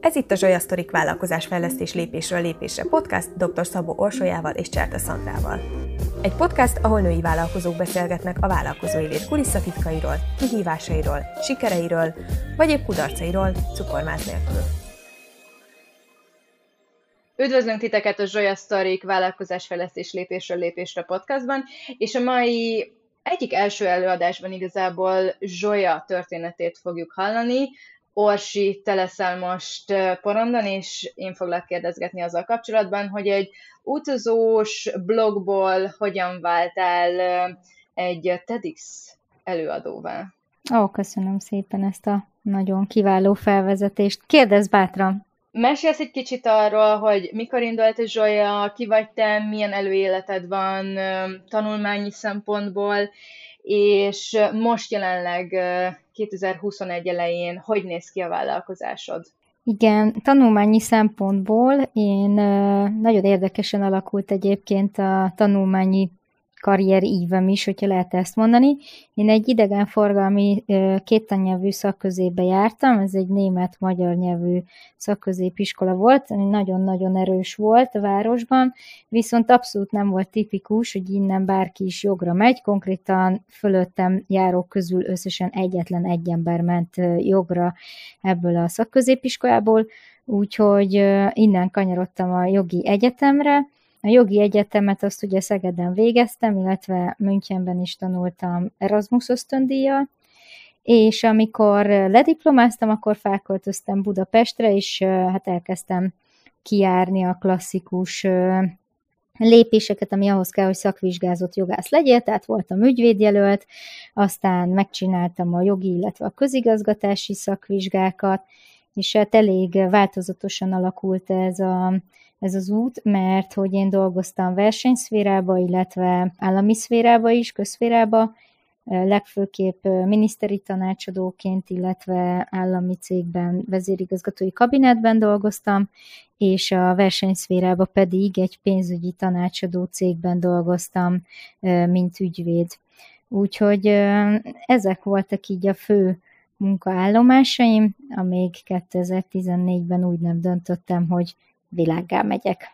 Ez itt a Zsolya Sztorik vállalkozásfejlesztés lépésről lépésre podcast dr. Szabó Orsolyával és Cserta Szandrával. Egy podcast, ahol női vállalkozók beszélgetnek a vállalkozói lét kulisszatitkairól, kihívásairól, sikereiről, vagy épp kudarcairól, cukormáz nélkül. Üdvözlünk titeket a Zsolya Sztorik vállalkozásfejlesztés lépésről lépésre podcastban, és a mai egyik első előadásban igazából Zsolya történetét fogjuk hallani, Orsi, te leszel most porondon, és én foglak kérdezgetni azzal kapcsolatban, hogy egy utazós blogból hogyan váltál egy TEDx előadóvá. Ó, köszönöm szépen ezt a nagyon kiváló felvezetést. Kérdezz bátran! Mesélsz egy kicsit arról, hogy mikor indult a Zsolya, ki vagy te, milyen előéleted van tanulmányi szempontból, és most jelenleg 2021 elején hogy néz ki a vállalkozásod? Igen, tanulmányi szempontból én nagyon érdekesen alakult egyébként a tanulmányi karrier ívem is, hogyha lehet ezt mondani. Én egy idegenforgalmi kétanyelvű szakközébe jártam, ez egy német-magyar nyelvű szakközépiskola volt, nagyon-nagyon erős volt a városban, viszont abszolút nem volt tipikus, hogy innen bárki is jogra megy, konkrétan fölöttem járók közül összesen egyetlen egy ember ment jogra ebből a szakközépiskolából, úgyhogy innen kanyarodtam a jogi egyetemre, a jogi egyetemet azt ugye Szegeden végeztem, illetve Münchenben is tanultam Erasmus ösztöndíjjal, és amikor lediplomáztam, akkor felköltöztem Budapestre, és hát elkezdtem kiárni a klasszikus lépéseket, ami ahhoz kell, hogy szakvizsgázott jogász legyél, tehát voltam ügyvédjelölt, aztán megcsináltam a jogi, illetve a közigazgatási szakvizsgákat, és hát elég változatosan alakult ez a ez az út, mert hogy én dolgoztam versenyszférába, illetve állami szférába is, közszférába, legfőképp miniszteri tanácsadóként, illetve állami cégben, vezérigazgatói kabinetben dolgoztam, és a versenyszférába pedig egy pénzügyi tanácsadó cégben dolgoztam, mint ügyvéd. Úgyhogy ezek voltak így a fő munkaállomásaim, amíg 2014-ben úgy nem döntöttem, hogy világgá megyek.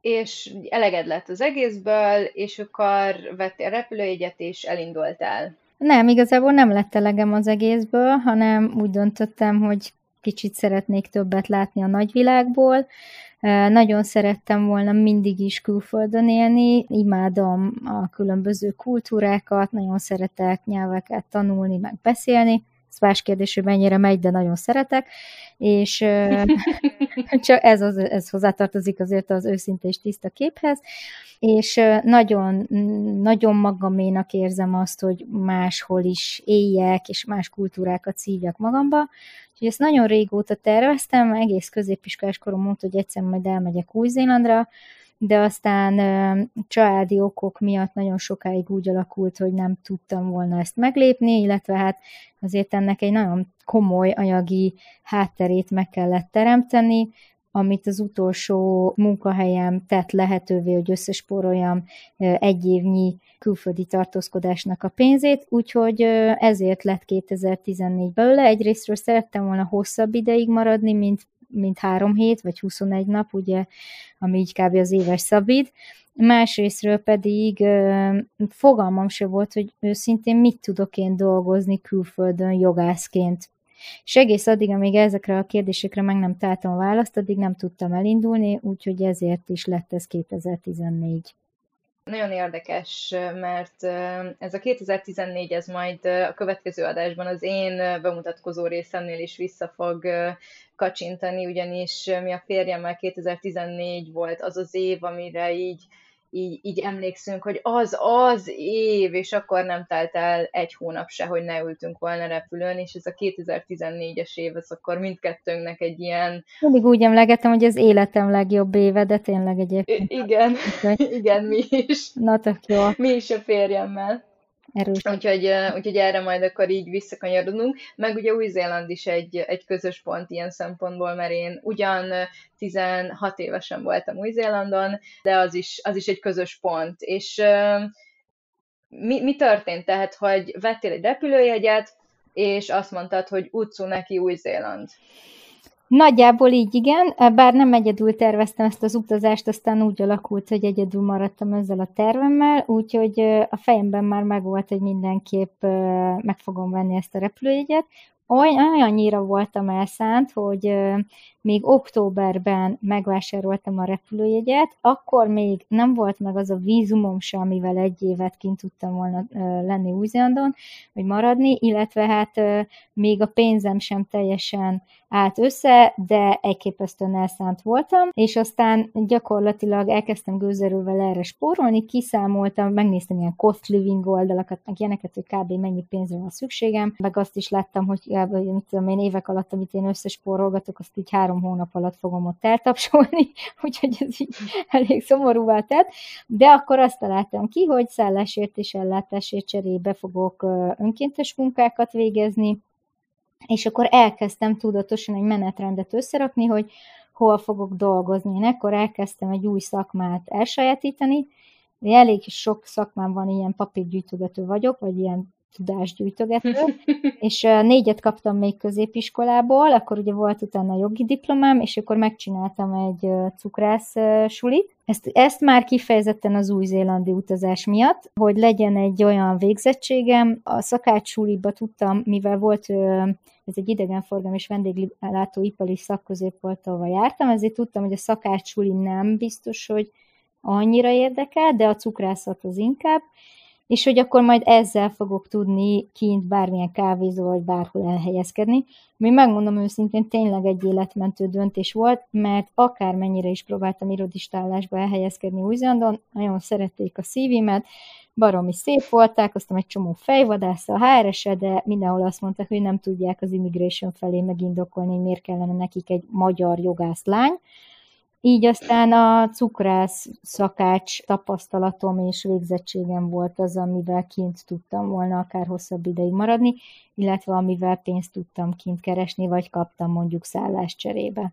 És eleged lett az egészből, és akkor vettél repülőjegyet, és elindultál. Nem, igazából nem lett elegem az egészből, hanem úgy döntöttem, hogy kicsit szeretnék többet látni a nagyvilágból. Nagyon szerettem volna mindig is külföldön élni, imádom a különböző kultúrákat, nagyon szeretek nyelveket tanulni, meg beszélni. Ez más kérdés, hogy mennyire megy, de nagyon szeretek és csak ez, az, ez hozzátartozik azért az őszinte és tiszta képhez, és nagyon, nagyon magaménak érzem azt, hogy máshol is éljek, és más kultúrákat szívjak magamba, úgyhogy ezt nagyon régóta terveztem, egész középiskolás korom mondta, hogy egyszer majd elmegyek Új-Zélandra, de aztán családi okok miatt nagyon sokáig úgy alakult, hogy nem tudtam volna ezt meglépni, illetve hát azért ennek egy nagyon komoly anyagi hátterét meg kellett teremteni, amit az utolsó munkahelyem tett lehetővé, hogy összespóroljam egy évnyi külföldi tartózkodásnak a pénzét, úgyhogy ezért lett 2014 belőle. Egyrésztről szerettem volna hosszabb ideig maradni, mint mint három hét, vagy 21 nap, ugye, ami így kb. az éves szabid. Másrésztről pedig fogalmam se volt, hogy őszintén mit tudok én dolgozni külföldön jogászként. És egész addig, amíg ezekre a kérdésekre meg nem találtam a választ, addig nem tudtam elindulni, úgyhogy ezért is lett ez 2014. Nagyon érdekes, mert ez a 2014, ez majd a következő adásban az én bemutatkozó részemnél is vissza fog kacsintani, ugyanis mi a férjemmel 2014 volt az az év, amire így így, így emlékszünk, hogy az az év, és akkor nem telt el egy hónap se, hogy ne ültünk volna repülőn, és ez a 2014-es év, ez akkor mindkettőnknek egy ilyen... Mindig úgy emlegetem, hogy az életem legjobb éve, de tényleg egyébként. I- igen, igen, mi is. Na, tök jó. Mi is a férjemmel. Erős. Úgyhogy, úgyhogy erre majd akkor így visszakanyarodunk. Meg ugye Új-Zéland is egy, egy közös pont ilyen szempontból, mert én ugyan 16 évesen voltam Új-Zélandon, de az is, az is egy közös pont. És mi, mi történt? Tehát, hogy vettél egy repülőjegyet, és azt mondtad, hogy utcú neki Új-Zéland. Nagyjából így igen, bár nem egyedül terveztem ezt az utazást, aztán úgy alakult, hogy egyedül maradtam ezzel a tervemmel, úgyhogy a fejemben már megvolt, hogy mindenképp meg fogom venni ezt a repülőjegyet, olyannyira voltam elszánt, hogy még októberben megvásároltam a repülőjegyet, akkor még nem volt meg az a vízumom se, amivel egy évet kint tudtam volna lenni új vagy maradni, illetve hát még a pénzem sem teljesen állt össze, de elképesztően elszánt voltam, és aztán gyakorlatilag elkezdtem gőzerővel erre spórolni, kiszámoltam, megnéztem ilyen cost living oldalakat, meg ilyeneket, hogy kb. mennyi pénzre van szükségem, meg azt is láttam, hogy mit tudom én évek alatt, amit én összespórolgatok, azt így három hónap alatt fogom ott eltapsolni, úgyhogy ez így elég szomorúvá tett, de akkor azt találtam ki, hogy szállásért és ellátásért cserébe fogok önkéntes munkákat végezni, és akkor elkezdtem tudatosan egy menetrendet összerakni, hogy hol fogok dolgozni. Én ekkor elkezdtem egy új szakmát elsajátítani, elég sok szakmám van, ilyen papírgyűjtögető vagyok, vagy ilyen tudásgyűjtögető, és négyet kaptam még középiskolából, akkor ugye volt utána jogi diplomám, és akkor megcsináltam egy cukrász sulit. Ezt, ezt már kifejezetten az új-zélandi utazás miatt, hogy legyen egy olyan végzettségem. A szakácsuliba tudtam, mivel volt ez egy idegenforgalmi és vendéglátóipari szakközép volt, ahova jártam, ezért tudtam, hogy a szakácsuli nem biztos, hogy annyira érdekel, de a cukrászat az inkább, és hogy akkor majd ezzel fogok tudni kint bármilyen kávézó vagy bárhol elhelyezkedni. Mi megmondom őszintén, tényleg egy életmentő döntés volt, mert akármennyire is próbáltam irodistállásba elhelyezkedni új nagyon szerették a szívimet, baromi szép volták, aztán egy csomó fejvadász a hrs -e, de mindenhol azt mondták, hogy nem tudják az immigration felé megindokolni, hogy miért kellene nekik egy magyar jogász lány, így aztán a cukrász szakács tapasztalatom és végzettségem volt az, amivel kint tudtam volna akár hosszabb ideig maradni, illetve amivel pénzt tudtam kint keresni, vagy kaptam mondjuk szállás cserébe.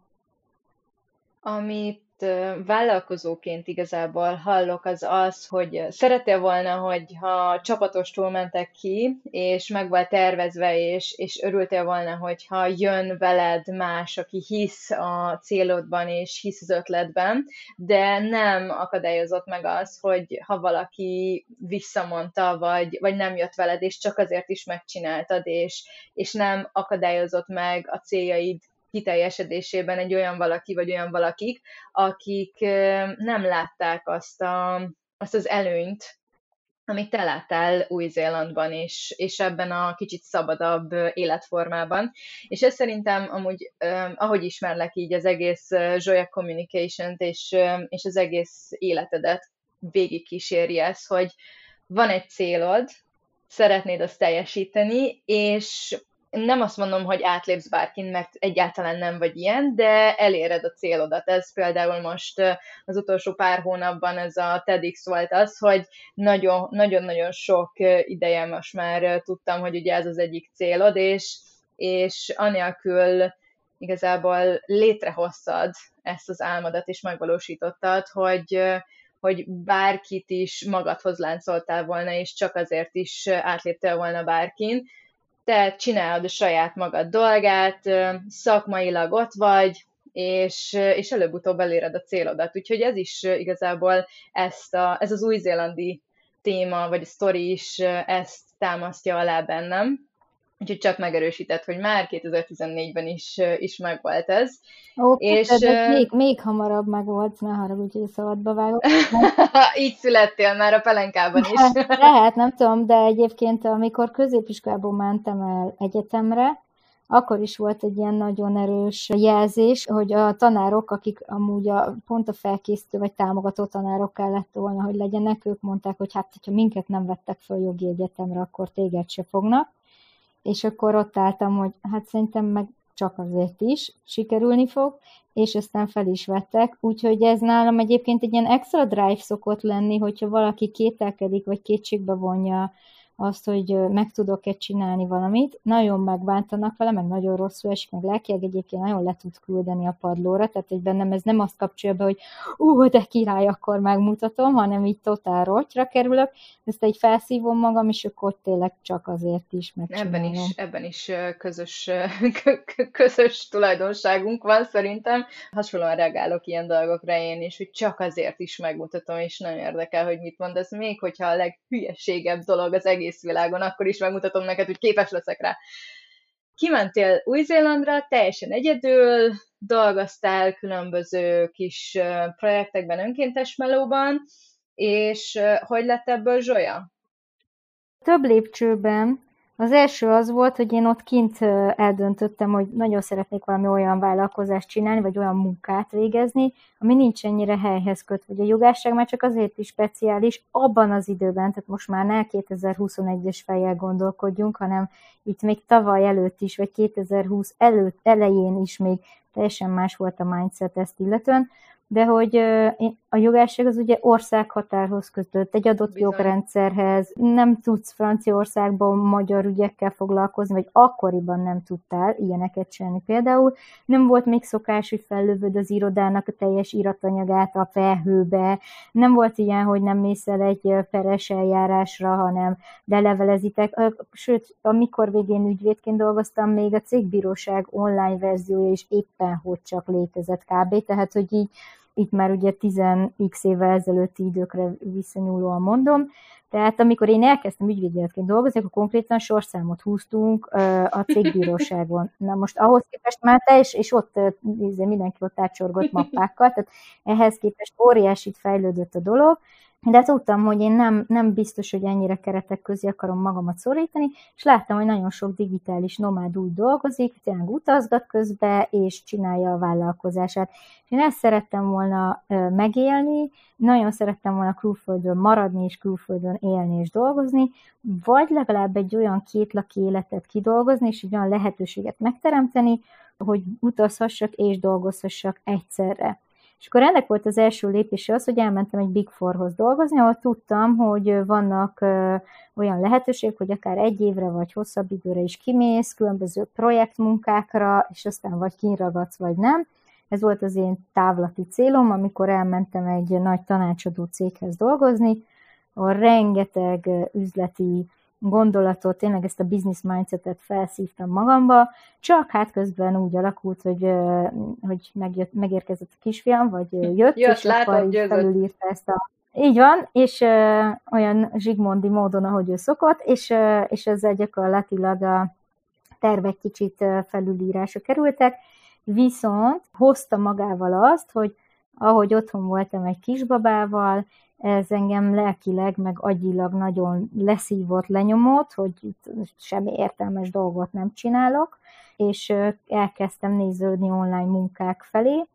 Amit vállalkozóként igazából hallok, az az, hogy szeretél volna, hogy ha csapatostól mentek ki, és meg volt tervezve, és, és örültél volna, hogyha jön veled más, aki hisz a célodban, és hisz az ötletben, de nem akadályozott meg az, hogy ha valaki visszamondta, vagy, vagy nem jött veled, és csak azért is megcsináltad, és, és nem akadályozott meg a céljaid kiteljesedésében egy olyan valaki vagy olyan valakik, akik nem látták azt, a, azt az előnyt, amit te láttál Új-Zélandban, és, és ebben a kicsit szabadabb életformában. És ez szerintem amúgy, ahogy ismerlek így az egész Joya Communication-t, és, és az egész életedet végig ez, hogy van egy célod, szeretnéd azt teljesíteni, és nem azt mondom, hogy átlépsz bárkin, mert egyáltalán nem vagy ilyen, de eléred a célodat. Ez például most az utolsó pár hónapban ez a TEDx volt az, hogy nagyon-nagyon sok ideje most már tudtam, hogy ugye ez az egyik célod, és, és anélkül igazából létrehoztad ezt az álmodat, és megvalósítottad, hogy, hogy bárkit is magadhoz láncoltál volna, és csak azért is átléptél volna bárkin, te csinálod a saját magad dolgát, szakmailag ott vagy, és, és előbb-utóbb eléred a célodat. Úgyhogy ez is igazából ezt a, ez az új-zélandi téma, vagy a sztori is ezt támasztja alá bennem. Úgyhogy csak megerősített, hogy már 2014-ben is, is megvolt ez. Ó, és uh, még, még hamarabb megvolt, ne haragudj, hogy szabadba vágok. Így születtél már a pelenkában is. Lehet, nem tudom, de egyébként amikor középiskolából mentem el egyetemre, akkor is volt egy ilyen nagyon erős jelzés, hogy a tanárok, akik amúgy a, pont a felkészítő vagy támogató tanárok kellett volna, hogy legyenek, ők mondták, hogy hát, hogyha minket nem vettek fel jogi egyetemre, akkor téged se fognak és akkor ott álltam, hogy hát szerintem meg csak azért is sikerülni fog, és aztán fel is vettek, úgyhogy ez nálam egyébként egy ilyen extra drive szokott lenni, hogyha valaki kételkedik, vagy kétségbe vonja azt, hogy meg tudok-e csinálni valamit, nagyon megbántanak vele, meg nagyon rosszul esik, meg lelkileg egyébként nagyon le tud küldeni a padlóra, tehát hogy bennem ez nem azt kapcsolja be, hogy ú, de király, akkor megmutatom, hanem így totál rotyra kerülök, ezt egy felszívom magam, és akkor tényleg csak azért is megcsinálom. Ebben is, ebben is közös, közös tulajdonságunk van szerintem. Hasonlóan reagálok ilyen dolgokra én is, hogy csak azért is megmutatom, és nagyon érdekel, hogy mit mondasz, még hogyha a leghülyeségebb dolog az egész világon, akkor is megmutatom neked, hogy képes leszek rá. Kimentél Új-Zélandra, teljesen egyedül, dolgoztál különböző kis projektekben, önkéntes melóban, és hogy lett ebből zsolya? Több lépcsőben az első az volt, hogy én ott kint eldöntöttem, hogy nagyon szeretnék valami olyan vállalkozást csinálni, vagy olyan munkát végezni, ami nincs ennyire helyhez köt, vagy a jogásság már csak azért is speciális abban az időben, tehát most már ne 2021-es fejjel gondolkodjunk, hanem itt még tavaly előtt is, vagy 2020 előtt, elején is még teljesen más volt a mindset ezt illetően, de hogy a jogásság az ugye országhatárhoz kötött, egy adott Bizony. jogrendszerhez, nem tudsz Franciaországban magyar ügyekkel foglalkozni, vagy akkoriban nem tudtál ilyeneket csinálni például. Nem volt még szokás, hogy fellövöd az irodának a teljes iratanyagát a felhőbe, nem volt ilyen, hogy nem mész el egy peres eljárásra, hanem lelevelezitek. Sőt, amikor végén ügyvédként dolgoztam, még a cégbíróság online verziója is éppen hogy csak létezett kb. Tehát, hogy így itt már ugye 10x évvel ezelőtti időkre visszanyúlóan mondom, tehát amikor én elkezdtem ügyvédjeletként dolgozni, akkor konkrétan sorszámot húztunk a cégbíróságon. Na most ahhoz képest már te is, és ott mindenki ott átsorgott mappákkal, tehát ehhez képest óriásit fejlődött a dolog, de tudtam, hogy én nem, nem biztos, hogy ennyire keretek közé akarom magamat szorítani, és láttam, hogy nagyon sok digitális nomád úgy dolgozik, tényleg utazgat közbe, és csinálja a vállalkozását. Én ezt szerettem volna megélni, nagyon szerettem volna külföldön maradni, és külföldön élni és dolgozni, vagy legalább egy olyan kétlaki életet kidolgozni, és egy olyan lehetőséget megteremteni, hogy utazhassak és dolgozhassak egyszerre. És akkor ennek volt az első lépése az, hogy elmentem egy Big Fourhoz dolgozni, ahol tudtam, hogy vannak olyan lehetőségek, hogy akár egy évre vagy hosszabb időre is kimész, különböző projektmunkákra, és aztán vagy kinragadsz, vagy nem. Ez volt az én távlati célom, amikor elmentem egy nagy tanácsadó céghez dolgozni, ahol rengeteg üzleti gondolatot, tényleg ezt a business mindsetet felszívtam magamba, csak hát közben úgy alakult, hogy, hogy megjött, megérkezett a kisfiam, vagy jött, Jött, és látom, akkor felülírta ezt a így van, és ö, olyan zsigmondi módon, ahogy ő szokott, és, ö, és ezzel gyakorlatilag a tervek kicsit felülírásra kerültek, viszont hozta magával azt, hogy ahogy otthon voltam egy kisbabával, ez engem lelkileg, meg agyilag nagyon leszívott, lenyomott, hogy itt semmi értelmes dolgot nem csinálok, és elkezdtem néződni online munkák felé,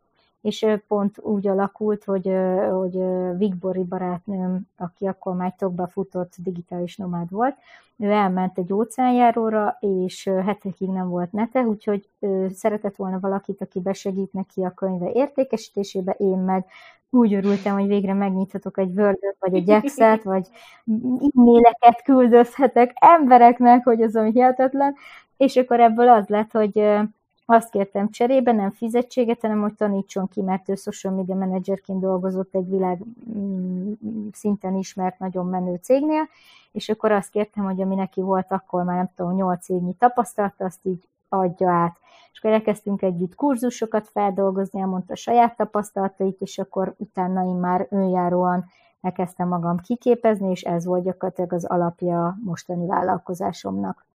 és pont úgy alakult, hogy, hogy Vigbori barátnőm, aki akkor már tokba futott, digitális nomád volt, ő elment egy óceánjáróra, és hetekig nem volt nete, úgyhogy szeretett volna valakit, aki besegít neki a könyve értékesítésébe, én meg úgy örültem, hogy végre megnyithatok egy word vagy egy Excel-t, vagy e-maileket küldözhetek embereknek, hogy az ami hihetetlen, és akkor ebből az lett, hogy azt kértem cserébe, nem fizetséget, hanem hogy tanítson ki, mert ő social media managerként dolgozott egy világ mm, szinten ismert, nagyon menő cégnél, és akkor azt kértem, hogy ami neki volt akkor már nem tudom, nyolc évnyi tapasztalata, azt így adja át. És akkor elkezdtünk együtt kurzusokat feldolgozni, elmondta a saját tapasztalatait, és akkor utána én már önjáróan elkezdtem magam kiképezni, és ez volt gyakorlatilag az alapja mostani vállalkozásomnak.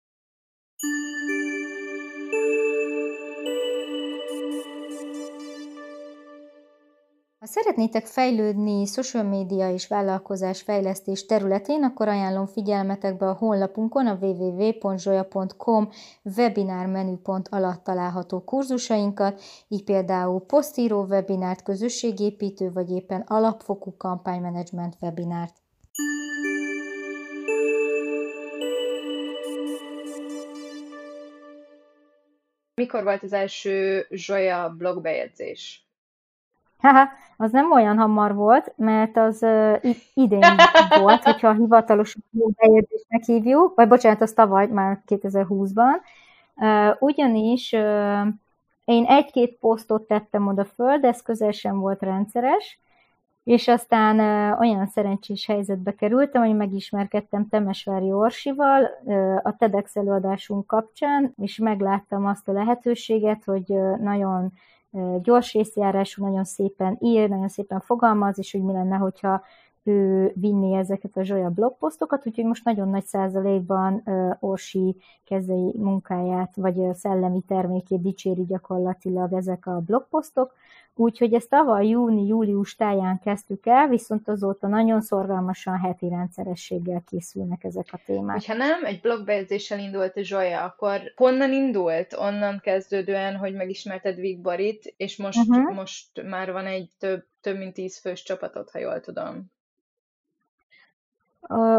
Ha szeretnétek fejlődni social média és vállalkozás fejlesztés területén, akkor ajánlom figyelmetekbe a honlapunkon a www.zsoya.com webinár menüpont alatt található kurzusainkat, így például posztíró webinárt, közösségépítő vagy éppen alapfokú kampánymenedzsment webinárt. Mikor volt az első Zsoya blogbejegyzés? Haha, az nem olyan hamar volt, mert az uh, idén volt, hogyha a hivatalos beérzésnek hívjuk, vagy bocsánat, az tavaly, már 2020-ban. Uh, ugyanis uh, én egy-két posztot tettem oda föl, de ez közel sem volt rendszeres, és aztán uh, olyan szerencsés helyzetbe kerültem, hogy megismerkedtem Temesvári Orsival uh, a TEDx előadásunk kapcsán, és megláttam azt a lehetőséget, hogy uh, nagyon gyors részjárású, nagyon szépen ír, nagyon szépen fogalmaz, és hogy mi lenne, hogyha vinni ezeket a Zsolya blogposztokat, úgyhogy most nagyon nagy százalékban Orsi kezei munkáját, vagy szellemi termékét dicséri gyakorlatilag ezek a blogposztok, úgyhogy ezt tavaly júni-július táján kezdtük el, viszont azóta nagyon szorgalmasan heti rendszerességgel készülnek ezek a témák. Ha nem egy blogbejegyzéssel indult a Zsolya, akkor honnan indult? Onnan kezdődően, hogy megismerted Vigbarit, és most, uh-huh. most már van egy több, több mint tíz fős csapatod, ha jól tudom.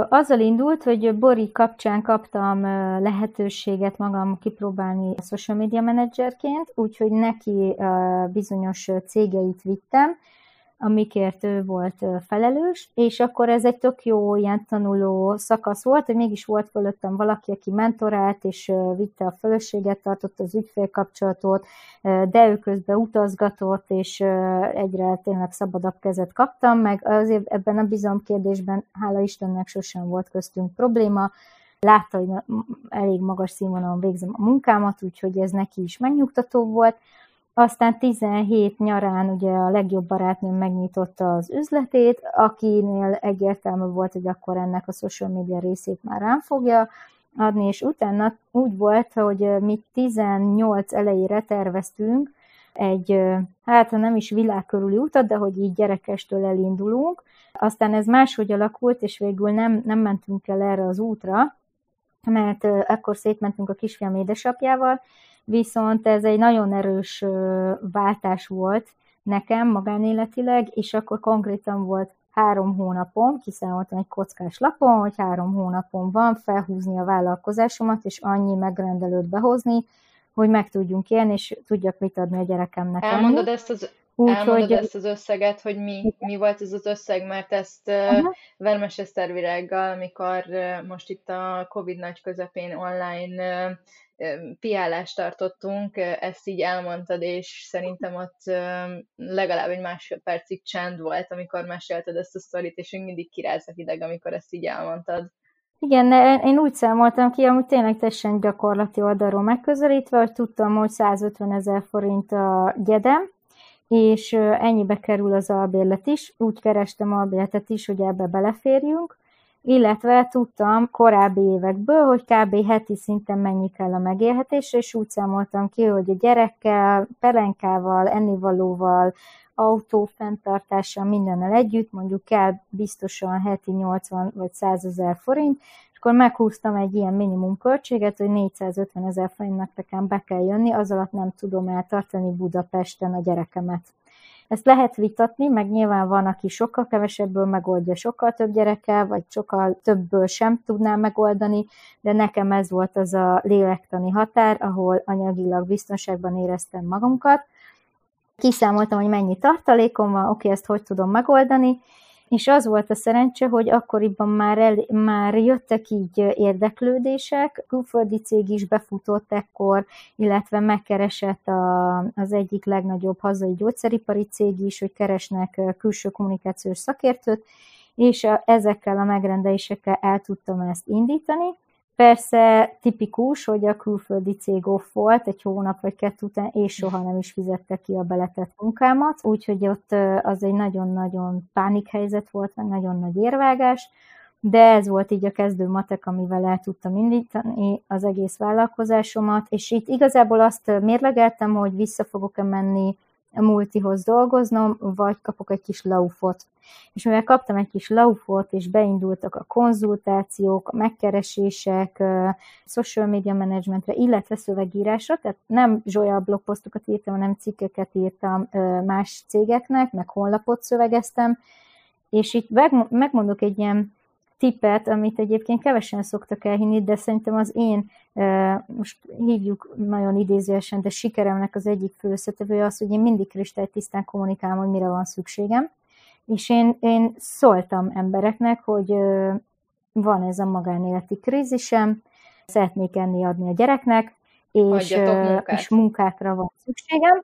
Azzal indult, hogy Bori kapcsán kaptam lehetőséget magam kipróbálni social media menedzserként, úgyhogy neki bizonyos cégeit vittem, amikért ő volt felelős, és akkor ez egy tök jó ilyen tanuló szakasz volt, hogy mégis volt fölöttem valaki, aki mentorált, és vitte a fölösséget, tartott az ügyfélkapcsolatot, de ő közben utazgatott, és egyre tényleg szabadabb kezet kaptam, meg azért ebben a bizalomkérdésben, hála Istennek sosem volt köztünk probléma, látta, hogy elég magas színvonalon végzem a munkámat, úgyhogy ez neki is megnyugtató volt, aztán 17 nyarán ugye a legjobb barátnőm megnyitotta az üzletét, akinél egyértelmű volt, hogy akkor ennek a social media részét már rám fogja adni, és utána úgy volt, hogy mi 18 elejére terveztünk egy, hát nem is világkörüli utat, de hogy így gyerekestől elindulunk. Aztán ez máshogy alakult, és végül nem, nem mentünk el erre az útra, mert ekkor szétmentünk a kisfiam édesapjával, viszont ez egy nagyon erős váltás volt nekem magánéletileg, és akkor konkrétan volt három hónapom, kiszámoltam egy kockás lapon, hogy három hónapom van felhúzni a vállalkozásomat, és annyi megrendelőt behozni, hogy meg tudjunk élni, és tudjak mit adni a gyerekemnek. Elmondod ezt az úgy, Elmondod hogy... ezt az összeget, hogy mi, mi volt ez az összeg, mert ezt uh-huh. Vermes Esztervirággal, amikor uh, most itt a Covid nagy közepén online uh, piálást tartottunk, ezt így elmondtad, és szerintem ott legalább egy másfél percig csend volt, amikor mesélted ezt a sztorit, és még mindig kiráz a hideg, amikor ezt így elmondtad. Igen, de én úgy számoltam ki, amúgy tényleg teljesen gyakorlati oldalról megközelítve, hogy tudtam, hogy 150 ezer forint a gyedem, és ennyibe kerül az albérlet is. Úgy kerestem albérletet is, hogy ebbe beleférjünk, illetve tudtam korábbi évekből, hogy kb. heti szinten mennyi kell a megélhetésre, és úgy számoltam ki, hogy a gyerekkel, pelenkával, ennivalóval, autó fenntartással, mindennel együtt, mondjuk kell biztosan heti 80 vagy 100 ezer forint, és akkor meghúztam egy ilyen minimum költséget, hogy 450 ezer forintnak nekem be kell jönni, az alatt nem tudom eltartani Budapesten a gyerekemet. Ezt lehet vitatni, meg nyilván van, aki sokkal kevesebből megoldja sokkal több gyerekkel, vagy sokkal többből sem tudná megoldani, de nekem ez volt az a lélektani határ, ahol anyagilag biztonságban éreztem magunkat. Kiszámoltam, hogy mennyi tartalékom van, oké, ezt hogy tudom megoldani, és az volt a szerencse, hogy akkoriban már, el, már jöttek így érdeklődések, külföldi cég is befutott ekkor, illetve megkeresett a, az egyik legnagyobb hazai gyógyszeripari cég is, hogy keresnek külső kommunikációs szakértőt, és a, ezekkel a megrendelésekkel el tudtam ezt indítani, Persze tipikus, hogy a külföldi cég off volt egy hónap vagy kettő után, és soha nem is fizette ki a beletett munkámat, úgyhogy ott az egy nagyon-nagyon pánikhelyzet volt, meg nagyon nagy érvágás, de ez volt így a kezdő matek, amivel el tudtam indítani az egész vállalkozásomat, és itt igazából azt mérlegeltem, hogy vissza fogok-e menni a multihoz dolgoznom, vagy kapok egy kis laufot. És mivel kaptam egy kis laufot, és beindultak a konzultációk, a megkeresések, social media managementre, illetve szövegírásra, tehát nem Zsolya blogposztokat írtam, hanem cikkeket írtam más cégeknek, meg honlapot szövegeztem, és itt megmondok egy ilyen tippet, amit egyébként kevesen szoktak elhinni, de szerintem az én, most hívjuk nagyon idézőesen, de sikeremnek az egyik fő összetevője az, hogy én mindig kristálytisztán kommunikálom, hogy mire van szükségem. És én, én szóltam embereknek, hogy van ez a magánéleti krízisem, szeretnék enni adni a gyereknek, és, és munkákra van szükségem,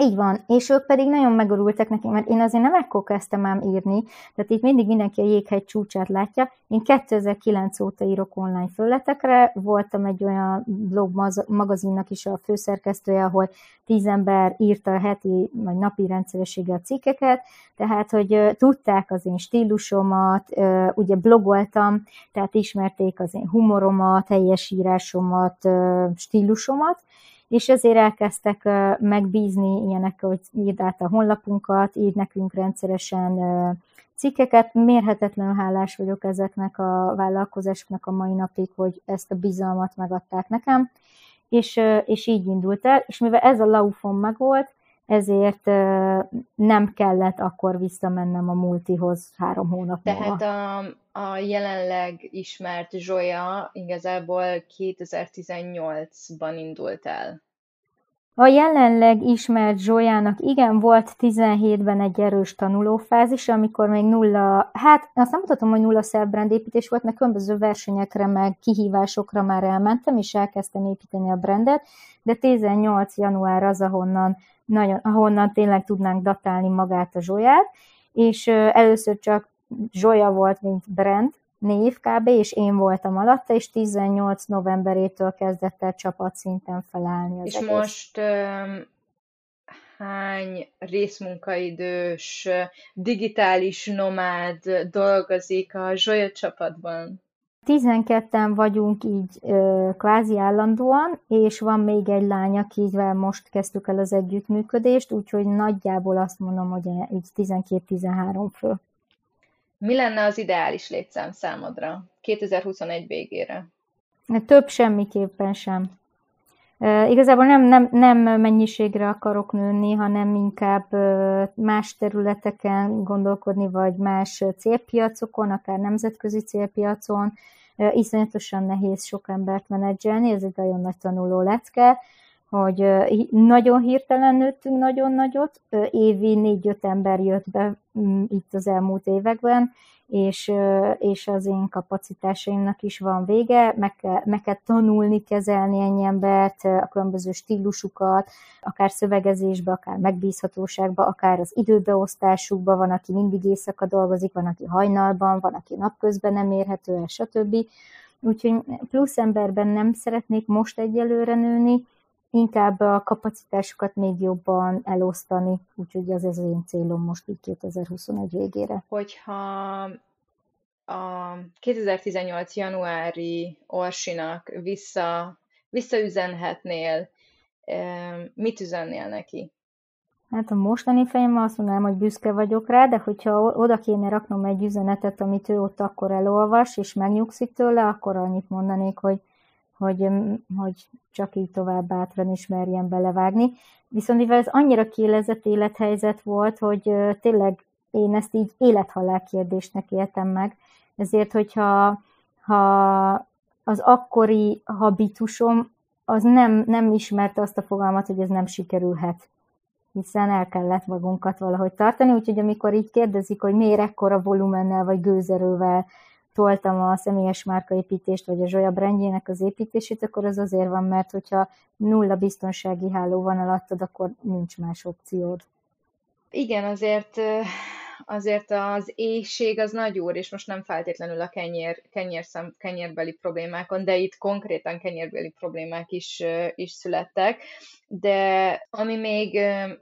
így van, és ők pedig nagyon megorultak neki, mert én azért nem ekkor kezdtem ám írni, tehát itt mindig mindenki a jéghegy csúcsát látja. Én 2009 óta írok online fölletekre, voltam egy olyan blog magazinnak is a főszerkesztője, ahol tíz ember írta a heti vagy napi rendszerességgel a cikkeket, tehát hogy tudták az én stílusomat, ugye blogoltam, tehát ismerték az én humoromat, helyesírásomat, stílusomat, és ezért elkezdtek megbízni ilyenek, hogy írd át a honlapunkat, írd nekünk rendszeresen cikkeket. Mérhetetlenül hálás vagyok ezeknek a vállalkozásoknak a mai napig, hogy ezt a bizalmat megadták nekem, és, és így indult el, és mivel ez a laufon megvolt, ezért nem kellett akkor visszamennem a multihoz három hónap Tehát a, a jelenleg ismert Zsolya igazából 2018-ban indult el. A jelenleg ismert Zsolyának igen, volt 17-ben egy erős tanulófázis, amikor még nulla, hát azt nem mutatom, hogy nulla self építés volt, mert különböző versenyekre, meg kihívásokra már elmentem, és elkezdtem építeni a brandet, de 18 január az, ahonnan, nagyon, ahonnan tényleg tudnánk datálni magát a Zsolyát, és először csak Zsolya volt, mint brand, név kb., és én voltam alatta, és 18 novemberétől kezdett el csapatszinten felállni az És egész. most um, hány részmunkaidős, digitális nomád dolgozik a Zsolya csapatban? 12-en vagyunk így ö, kvázi állandóan, és van még egy lány, akivel most kezdtük el az együttműködést, úgyhogy nagyjából azt mondom, hogy így 12-13 fő. Mi lenne az ideális létszám számodra 2021 végére? Több semmiképpen sem. Igazából nem, nem, nem mennyiségre akarok nőni, hanem inkább más területeken gondolkodni, vagy más célpiacokon, akár nemzetközi célpiacon. Iszonyatosan nehéz sok embert menedzselni, ez egy nagyon nagy tanuló lecke, hogy nagyon hirtelen nőttünk nagyon nagyot, évi négy-öt ember jött be mm, itt az elmúlt években, és, és az én kapacitásaimnak is van vége, meg kell, meg kell tanulni, kezelni ennyi embert, a különböző stílusukat, akár szövegezésbe, akár megbízhatóságba, akár az időbeosztásukba, van, aki mindig éjszaka dolgozik, van, aki hajnalban, van, aki napközben nem érhető el, stb. Úgyhogy plusz emberben nem szeretnék most egyelőre nőni, inkább a kapacitásokat még jobban elosztani, úgyhogy ez az én célom most így 2021 végére. Hogyha a 2018. januári Orsinak vissza, visszaüzenhetnél, mit üzennél neki? Hát a mostani fejemmel azt mondanám, hogy büszke vagyok rá, de hogyha oda kéne raknom egy üzenetet, amit ő ott akkor elolvas, és megnyugszik tőle, akkor annyit mondanék, hogy hogy, hogy csak így tovább bátran ismerjen belevágni. Viszont mivel ez annyira kiélezett élethelyzet volt, hogy tényleg én ezt így élethalál kérdésnek éltem meg, ezért, hogyha ha az akkori habitusom az nem, nem ismerte azt a fogalmat, hogy ez nem sikerülhet hiszen el kellett magunkat valahogy tartani, úgyhogy amikor így kérdezik, hogy miért ekkora volumennel vagy gőzerővel toltam a személyes márkaépítést, vagy a Zsolya brandjének az építését, akkor az azért van, mert hogyha nulla biztonsági háló van alattad, akkor nincs más opciód. Igen, azért azért az éjség az nagy úr, és most nem feltétlenül a kenyér, kenyér szem, kenyérbeli problémákon, de itt konkrétan kenyérbeli problémák is, is születtek. De ami még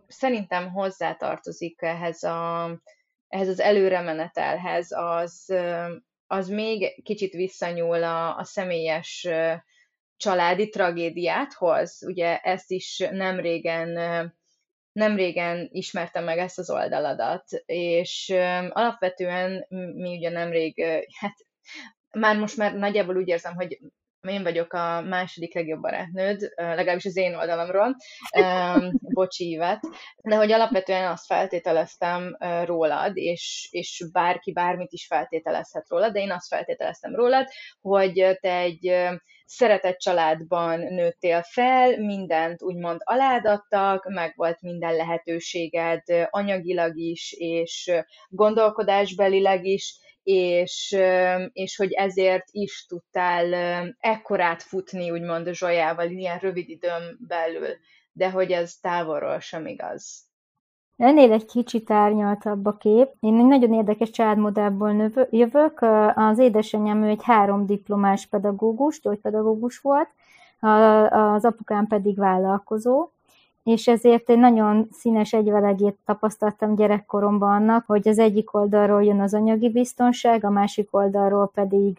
szerintem hozzátartozik ehhez, a, ehhez az előremenetelhez, az, az még kicsit visszanyúl a, a személyes családi tragédiát hoz. Ugye ezt is nem régen, nem régen ismertem meg ezt az oldaladat, és alapvetően mi ugye nemrég, hát már most már nagyjából úgy érzem, hogy én vagyok a második legjobb barátnőd, legalábbis az én oldalamról, bocsi Ivet, de hogy alapvetően azt feltételeztem rólad, és, és bárki bármit is feltételezhet rólad, de én azt feltételeztem rólad, hogy te egy szeretett családban nőttél fel, mindent úgymond aládattak, meg volt minden lehetőséged anyagilag is, és gondolkodásbelileg is, és, és hogy ezért is tudtál ekkorát futni, úgymond a Zsolyával, ilyen rövid időn belül, de hogy ez távolról sem igaz. Ennél egy kicsit árnyaltabb a kép. Én egy nagyon érdekes családmodellból jövök. Az édesanyám ő egy három diplomás pedagógus, gyógypedagógus volt, az apukám pedig vállalkozó, és ezért egy nagyon színes egyvelegét tapasztaltam gyerekkoromban annak, hogy az egyik oldalról jön az anyagi biztonság, a másik oldalról pedig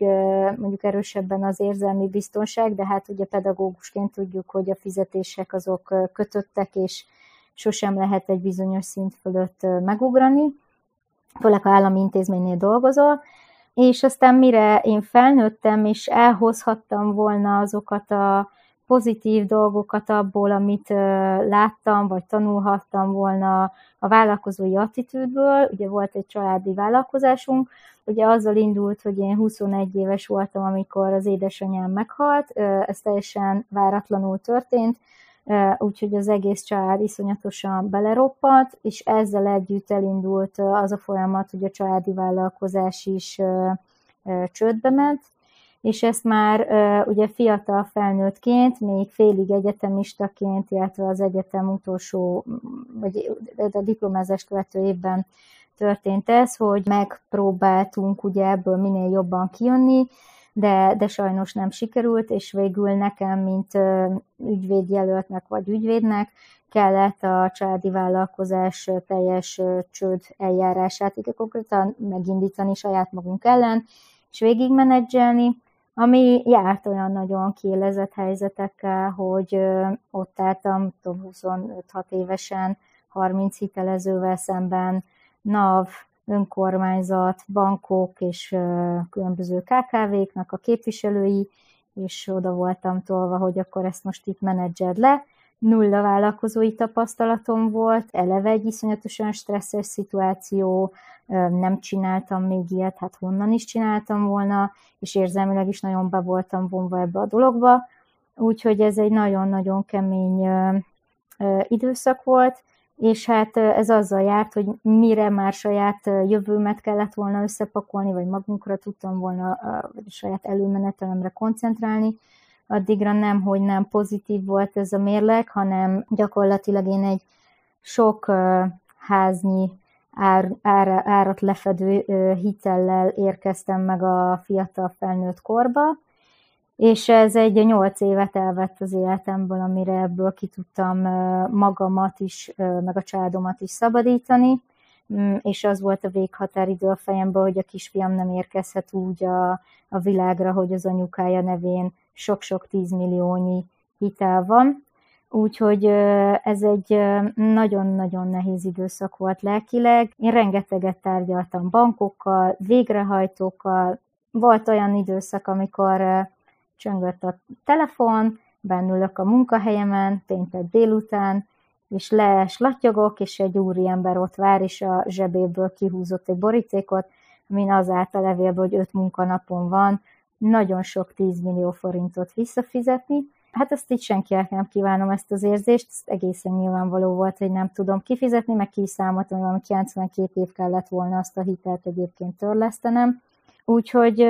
mondjuk erősebben az érzelmi biztonság, de hát ugye pedagógusként tudjuk, hogy a fizetések azok kötöttek, és sosem lehet egy bizonyos szint fölött megugrani, főleg ha állami intézménynél dolgozol, és aztán mire én felnőttem, és elhozhattam volna azokat a pozitív dolgokat abból, amit láttam, vagy tanulhattam volna a vállalkozói attitűdből. Ugye volt egy családi vállalkozásunk, ugye azzal indult, hogy én 21 éves voltam, amikor az édesanyám meghalt, ez teljesen váratlanul történt, úgyhogy az egész család iszonyatosan beleroppant, és ezzel együtt elindult az a folyamat, hogy a családi vállalkozás is csődbe ment, és ezt már ugye fiatal felnőttként, még félig egyetemistaként, illetve az egyetem utolsó, vagy a diplomázást követő évben történt ez, hogy megpróbáltunk ugye ebből minél jobban kijönni, de, de sajnos nem sikerült, és végül nekem, mint ügyvédjelöltnek vagy ügyvédnek kellett a családi vállalkozás teljes csőd eljárását, így konkrétan megindítani saját magunk ellen, és végigmenedzselni, ami járt olyan nagyon kiélezett helyzetekkel, hogy ott álltam 25-6 évesen 30 hitelezővel szemben, NAV, önkormányzat, bankok és különböző KKV-knak a képviselői, és oda voltam tolva, hogy akkor ezt most itt menedzsed le. Nulla vállalkozói tapasztalatom volt, eleve egy iszonyatosan stresszes szituáció, nem csináltam még ilyet, hát honnan is csináltam volna, és érzelmileg is nagyon be voltam vonva ebbe a dologba, úgyhogy ez egy nagyon-nagyon kemény időszak volt, és hát ez azzal járt, hogy mire már saját jövőmet kellett volna összepakolni, vagy magunkra tudtam volna, a saját előmenetelemre koncentrálni, addigra nem, hogy nem pozitív volt ez a mérleg, hanem gyakorlatilag én egy sok háznyi ár, ár, árat lefedő hitellel érkeztem meg a fiatal felnőtt korba, és ez egy nyolc évet elvett az életemből, amire ebből ki tudtam magamat is, meg a családomat is szabadítani, mm, és az volt a véghatáridő a fejemben, hogy a kisfiam nem érkezhet úgy a, a világra, hogy az anyukája nevén sok-sok tízmilliónyi hitel van. Úgyhogy ez egy nagyon-nagyon nehéz időszak volt lelkileg. Én rengeteget tárgyaltam bankokkal, végrehajtókkal. Volt olyan időszak, amikor csöngött a telefon, bennülök a munkahelyemen, péntek délután, és lees latyogok, és egy úriember ott vár, és a zsebéből kihúzott egy borítékot, amin az állt a levélből, hogy öt munkanapon van, nagyon sok 10 millió forintot visszafizetni. Hát ezt így senkinek nem kívánom ezt az érzést, ez egészen nyilvánvaló volt, hogy nem tudom kifizetni, meg ki is számoltam, hogy 92 év kellett volna azt a hitelt egyébként törlesztenem. Úgyhogy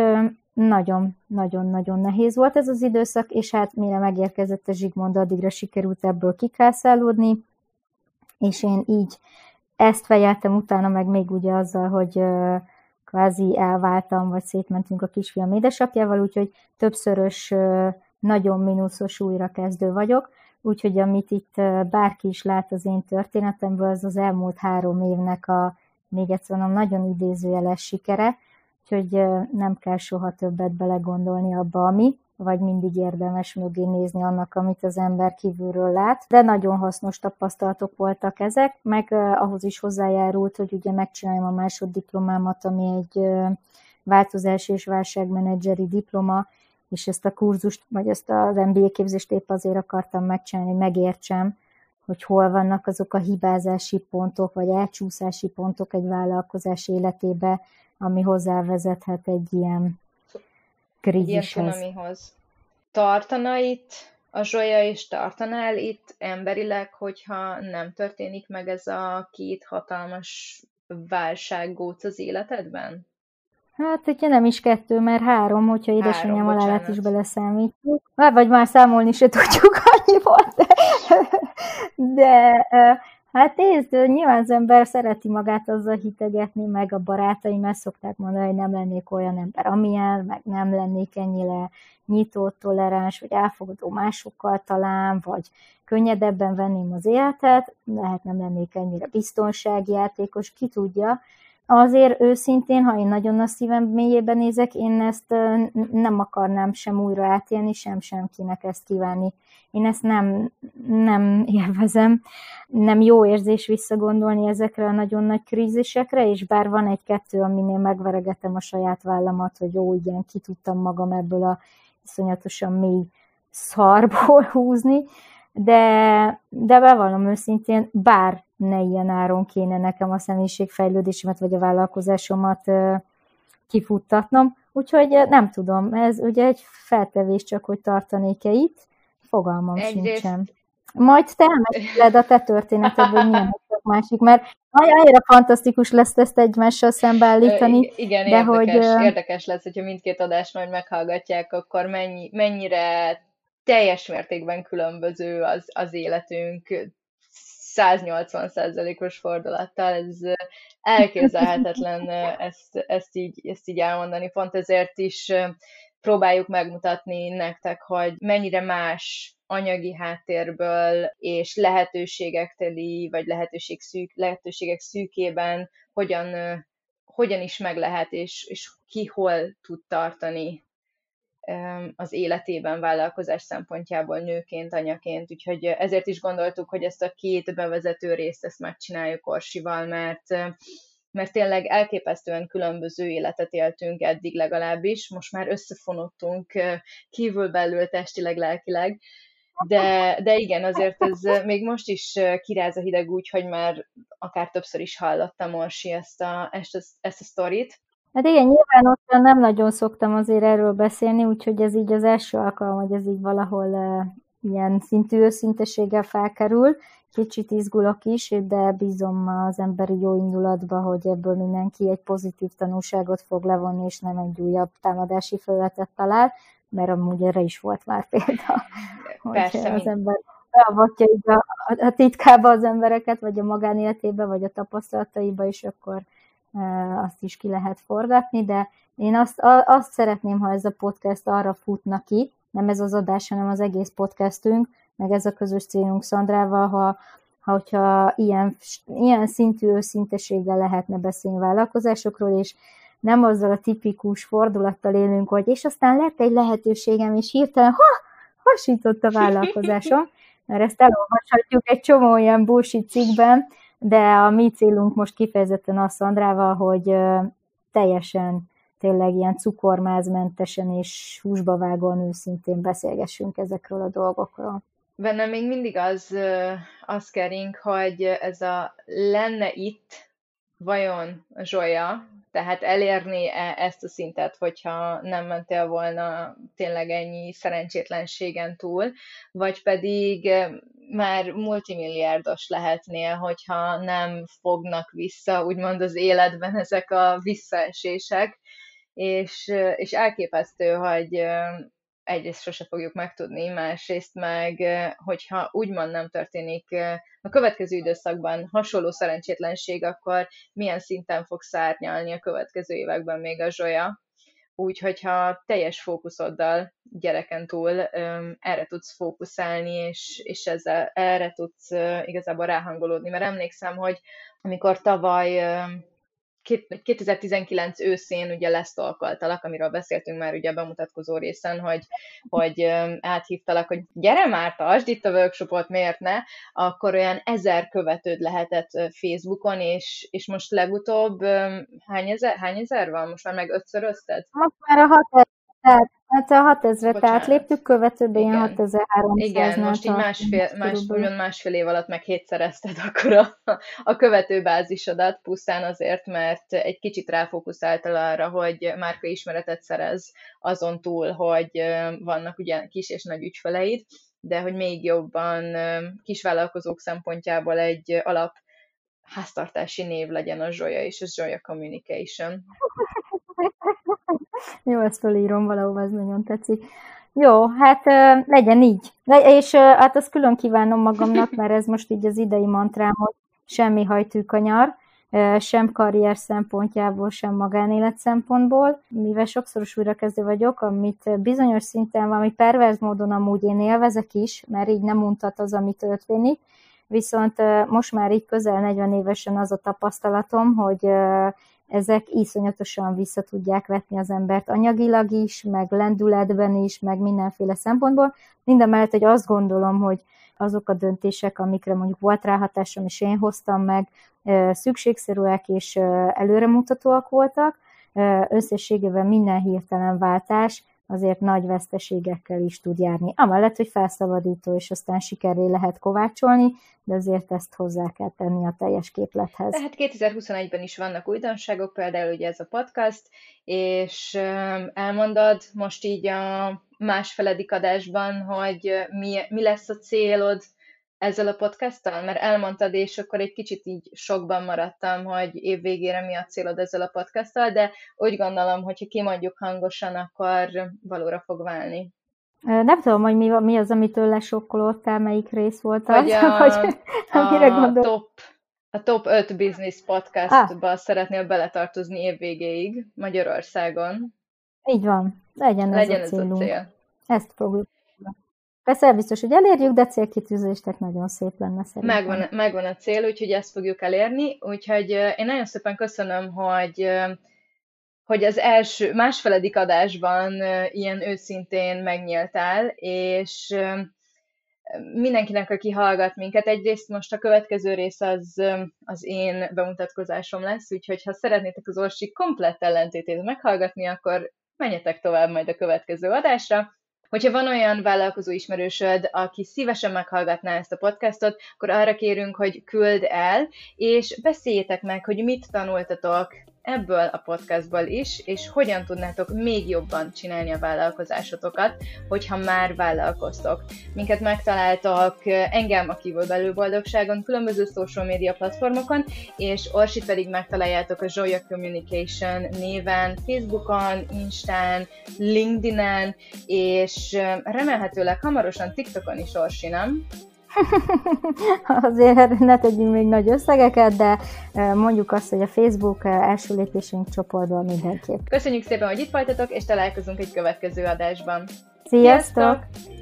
nagyon-nagyon-nagyon nehéz volt ez az időszak, és hát mire megérkezett a Zsigmond, addigra sikerült ebből kikászálódni, és én így ezt fejeltem utána, meg még ugye azzal, hogy kvázi elváltam, vagy szétmentünk a kisfiam édesapjával, úgyhogy többszörös, nagyon mínuszos újrakezdő vagyok, úgyhogy amit itt bárki is lát az én történetemből, az az elmúlt három évnek a, még egyszer mondom, nagyon idézőjeles sikere, úgyhogy nem kell soha többet belegondolni abba, ami, vagy mindig érdemes mögé nézni annak, amit az ember kívülről lát. De nagyon hasznos tapasztalatok voltak ezek, meg ahhoz is hozzájárult, hogy ugye megcsináljam a másoddiplomámat, ami egy változás és válságmenedzseri diploma, és ezt a kurzust, vagy ezt az MBA képzést épp azért akartam megcsinálni, hogy megértsem, hogy hol vannak azok a hibázási pontok, vagy elcsúszási pontok egy vállalkozás életébe, ami hozzávezethet egy ilyen krízishez. Ilyen Tartana itt a Zsolya is tartanál itt emberileg, hogyha nem történik meg ez a két hatalmas válsággóc az életedben? Hát, hogyha nem is kettő, mert három, hogyha édesanyám halálát is beleszámítjuk. Vagy már számolni se tudjuk, annyi volt. De, de hát nézd, nyilván az ember szereti magát azzal hitegetni, meg a barátaim ezt szokták mondani, hogy nem lennék olyan ember, amilyen, meg nem lennék ennyire nyitott, toleráns, vagy elfogadó másokkal talán, vagy könnyedebben venném az életet, lehet nem lennék ennyire biztonságjátékos, ki tudja, Azért őszintén, ha én nagyon a szívem mélyében nézek, én ezt nem akarnám sem újra átélni, sem senkinek ezt kívánni. Én ezt nem, nem élvezem. Nem jó érzés visszagondolni ezekre a nagyon nagy krízisekre, és bár van egy-kettő, aminél megveregetem a saját vállamat, hogy jó, igen, ki tudtam magam ebből a iszonyatosan mély szarból húzni, de, de bevallom őszintén, bár ne ilyen áron kéne nekem a személyiségfejlődésemet vagy a vállalkozásomat kifuttatnom, úgyhogy nem tudom, ez ugye egy feltevés csak, hogy tartanék-e itt, fogalmam Egyrészt... sincsen. Majd te elmeséled a te történetedből, hogy milyen a másik, mert annyira fantasztikus lesz ezt egymással szembeállítani. Igen, de érdekes, hogy... érdekes lesz, hogyha mindkét adást majd meghallgatják, akkor mennyi, mennyire teljes mértékben különböző az, az életünk, 180%-os fordulattal, ez elképzelhetetlen ezt, ezt, így, ezt így elmondani. Pont ezért is próbáljuk megmutatni nektek, hogy mennyire más anyagi háttérből és lehetőségek teli, vagy lehetőség szűk, lehetőségek szűkében hogyan, hogyan is meg lehet, és, és ki hol tud tartani az életében vállalkozás szempontjából nőként, anyaként, úgyhogy ezért is gondoltuk, hogy ezt a két bevezető részt ezt megcsináljuk Orsival, mert mert tényleg elképesztően különböző életet éltünk eddig legalábbis, most már összefonottunk kívülbelül testileg, lelkileg, de, de igen, azért ez még most is kiráz a hideg úgy, hogy már akár többször is hallottam Orsi ezt a, ezt a, ezt a sztorit, Hát igen, nyilvánosan nem nagyon szoktam azért erről beszélni, úgyhogy ez így az első alkalom, hogy ez így valahol uh, ilyen szintű őszinteséggel felkerül. Kicsit izgulok is, de bízom az emberi jó indulatba, hogy ebből mindenki egy pozitív tanulságot fog levonni, és nem egy újabb támadási felületet talál, mert amúgy erre is volt már példa, Persze, hogy az ember beavatja így a, a titkába az embereket, vagy a magánéletébe, vagy a tapasztalataiba, és akkor azt is ki lehet forgatni, de én azt, azt szeretném, ha ez a podcast arra futna ki, nem ez az adás, hanem az egész podcastünk, meg ez a közös célunk Szandrával, ha, ha hogyha ilyen, ilyen szintű őszinteséggel lehetne beszélni vállalkozásokról, és nem azzal a tipikus fordulattal élünk, hogy és aztán lett egy lehetőségem, és hirtelen ha, hasított a vállalkozásom, mert ezt elolvashatjuk egy csomó olyan bullshit cikkben, de a mi célunk most kifejezetten az Szandrával, hogy teljesen tényleg ilyen cukormázmentesen és húsba vágóan őszintén beszélgessünk ezekről a dolgokról. Bennem még mindig az, az kering, hogy ez a lenne itt vajon Zsolya, tehát elérni -e ezt a szintet, hogyha nem mentél volna tényleg ennyi szerencsétlenségen túl, vagy pedig már multimilliárdos lehetnél, hogyha nem fognak vissza, úgymond az életben ezek a visszaesések, és, és elképesztő, hogy egyrészt sose fogjuk megtudni, másrészt meg, hogyha úgymond nem történik a következő időszakban hasonló szerencsétlenség, akkor milyen szinten fog szárnyalni a következő években még a zsolya. Úgyhogy ha teljes fókuszoddal gyereken túl erre tudsz fókuszálni, és, és ezzel erre tudsz igazából ráhangolódni. Mert emlékszem, hogy amikor tavaly 2019 őszén ugye lesztolkoltalak, amiről beszéltünk már ugye a bemutatkozó részen, hogy, hogy áthívtalak, hogy gyere már, tartsd itt a workshopot, miért ne? Akkor olyan ezer követőd lehetett Facebookon, és, és most legutóbb hány ezer, hány ezer van? Most már meg ötszörözted? Most már a hat ezer, Hát a 6000-et átléptük, követőben ilyen 6300 Igen, most így másfél, más, másfél év alatt meg hétszerezted akkor a, a követőbázisodat, pusztán azért, mert egy kicsit ráfókuszáltál arra, hogy márka ismeretet szerez azon túl, hogy vannak ugye kis és nagy ügyfeleid, de hogy még jobban kisvállalkozók szempontjából egy alap háztartási név legyen a Zsolya, és a Zsolya Communication. Jó, ezt felírom valahova, ez nagyon tetszik. Jó, hát legyen így. És hát azt külön kívánom magamnak, mert ez most így az idei mantrám, hogy semmi hajtűkanyar, sem karrier szempontjából, sem magánélet szempontból, mivel sokszoros újrakezdő vagyok, amit bizonyos szinten valami perverz módon amúgy én élvezek is, mert így nem untat az, ami történik, viszont most már így közel 40 évesen az a tapasztalatom, hogy ezek iszonyatosan vissza tudják vetni az embert anyagilag is, meg lendületben is, meg mindenféle szempontból. Minden mellett, hogy azt gondolom, hogy azok a döntések, amikre mondjuk volt ráhatásom, és én hoztam meg, szükségszerűek és előremutatóak voltak. Összességében minden hirtelen váltás azért nagy veszteségekkel is tud járni. Amellett, hogy felszabadító, és aztán sikerré lehet kovácsolni, de azért ezt hozzá kell tenni a teljes képlethez. Tehát 2021-ben is vannak újdonságok, például ugye ez a podcast, és elmondod most így a másfeledik adásban, hogy mi, mi lesz a célod ezzel a podcasttal? Mert elmondtad, és akkor egy kicsit így sokban maradtam, hogy év végére mi a célod ezzel a podcasttal, de úgy gondolom, hogy ha kimondjuk hangosan, akkor valóra fog válni. Nem tudom, hogy mi, mi az, amitől lesokkolódtál, melyik rész volt az, hogy a, hogy, a top, a top 5 business podcastba ah. szeretnél beletartozni év végéig Magyarországon. Így van, legyen, legyen ez, a, ez a cél. Ezt fogjuk Persze biztos, hogy elérjük, de célkitűzéstek nagyon szép lenne szerintem. Megvan, megvan a cél, úgyhogy ezt fogjuk elérni. Úgyhogy én nagyon szépen köszönöm, hogy hogy az első, másfeledik adásban ilyen őszintén megnyíltál, és mindenkinek, aki hallgat minket, egyrészt most a következő rész az, az én bemutatkozásom lesz, úgyhogy ha szeretnétek az Orsi komplett ellentétét meghallgatni, akkor menjetek tovább majd a következő adásra. Hogyha van olyan vállalkozó ismerősöd, aki szívesen meghallgatná ezt a podcastot, akkor arra kérünk, hogy küld el, és beszéljétek meg, hogy mit tanultatok ebből a podcastból is, és hogyan tudnátok még jobban csinálni a vállalkozásotokat, hogyha már vállalkoztok. Minket megtaláltok engem a kívül belül boldogságon, különböző social media platformokon, és Orsit pedig megtaláljátok a Zsolya Communication néven, Facebookon, Instán, LinkedIn-en, és remélhetőleg hamarosan TikTokon is Orsi, nem? Azért ne tegyünk még nagy összegeket, de mondjuk azt, hogy a Facebook első lépésünk csoportban mindenképp. Köszönjük szépen, hogy itt voltatok, és találkozunk egy következő adásban. Sziasztok! Sziasztok!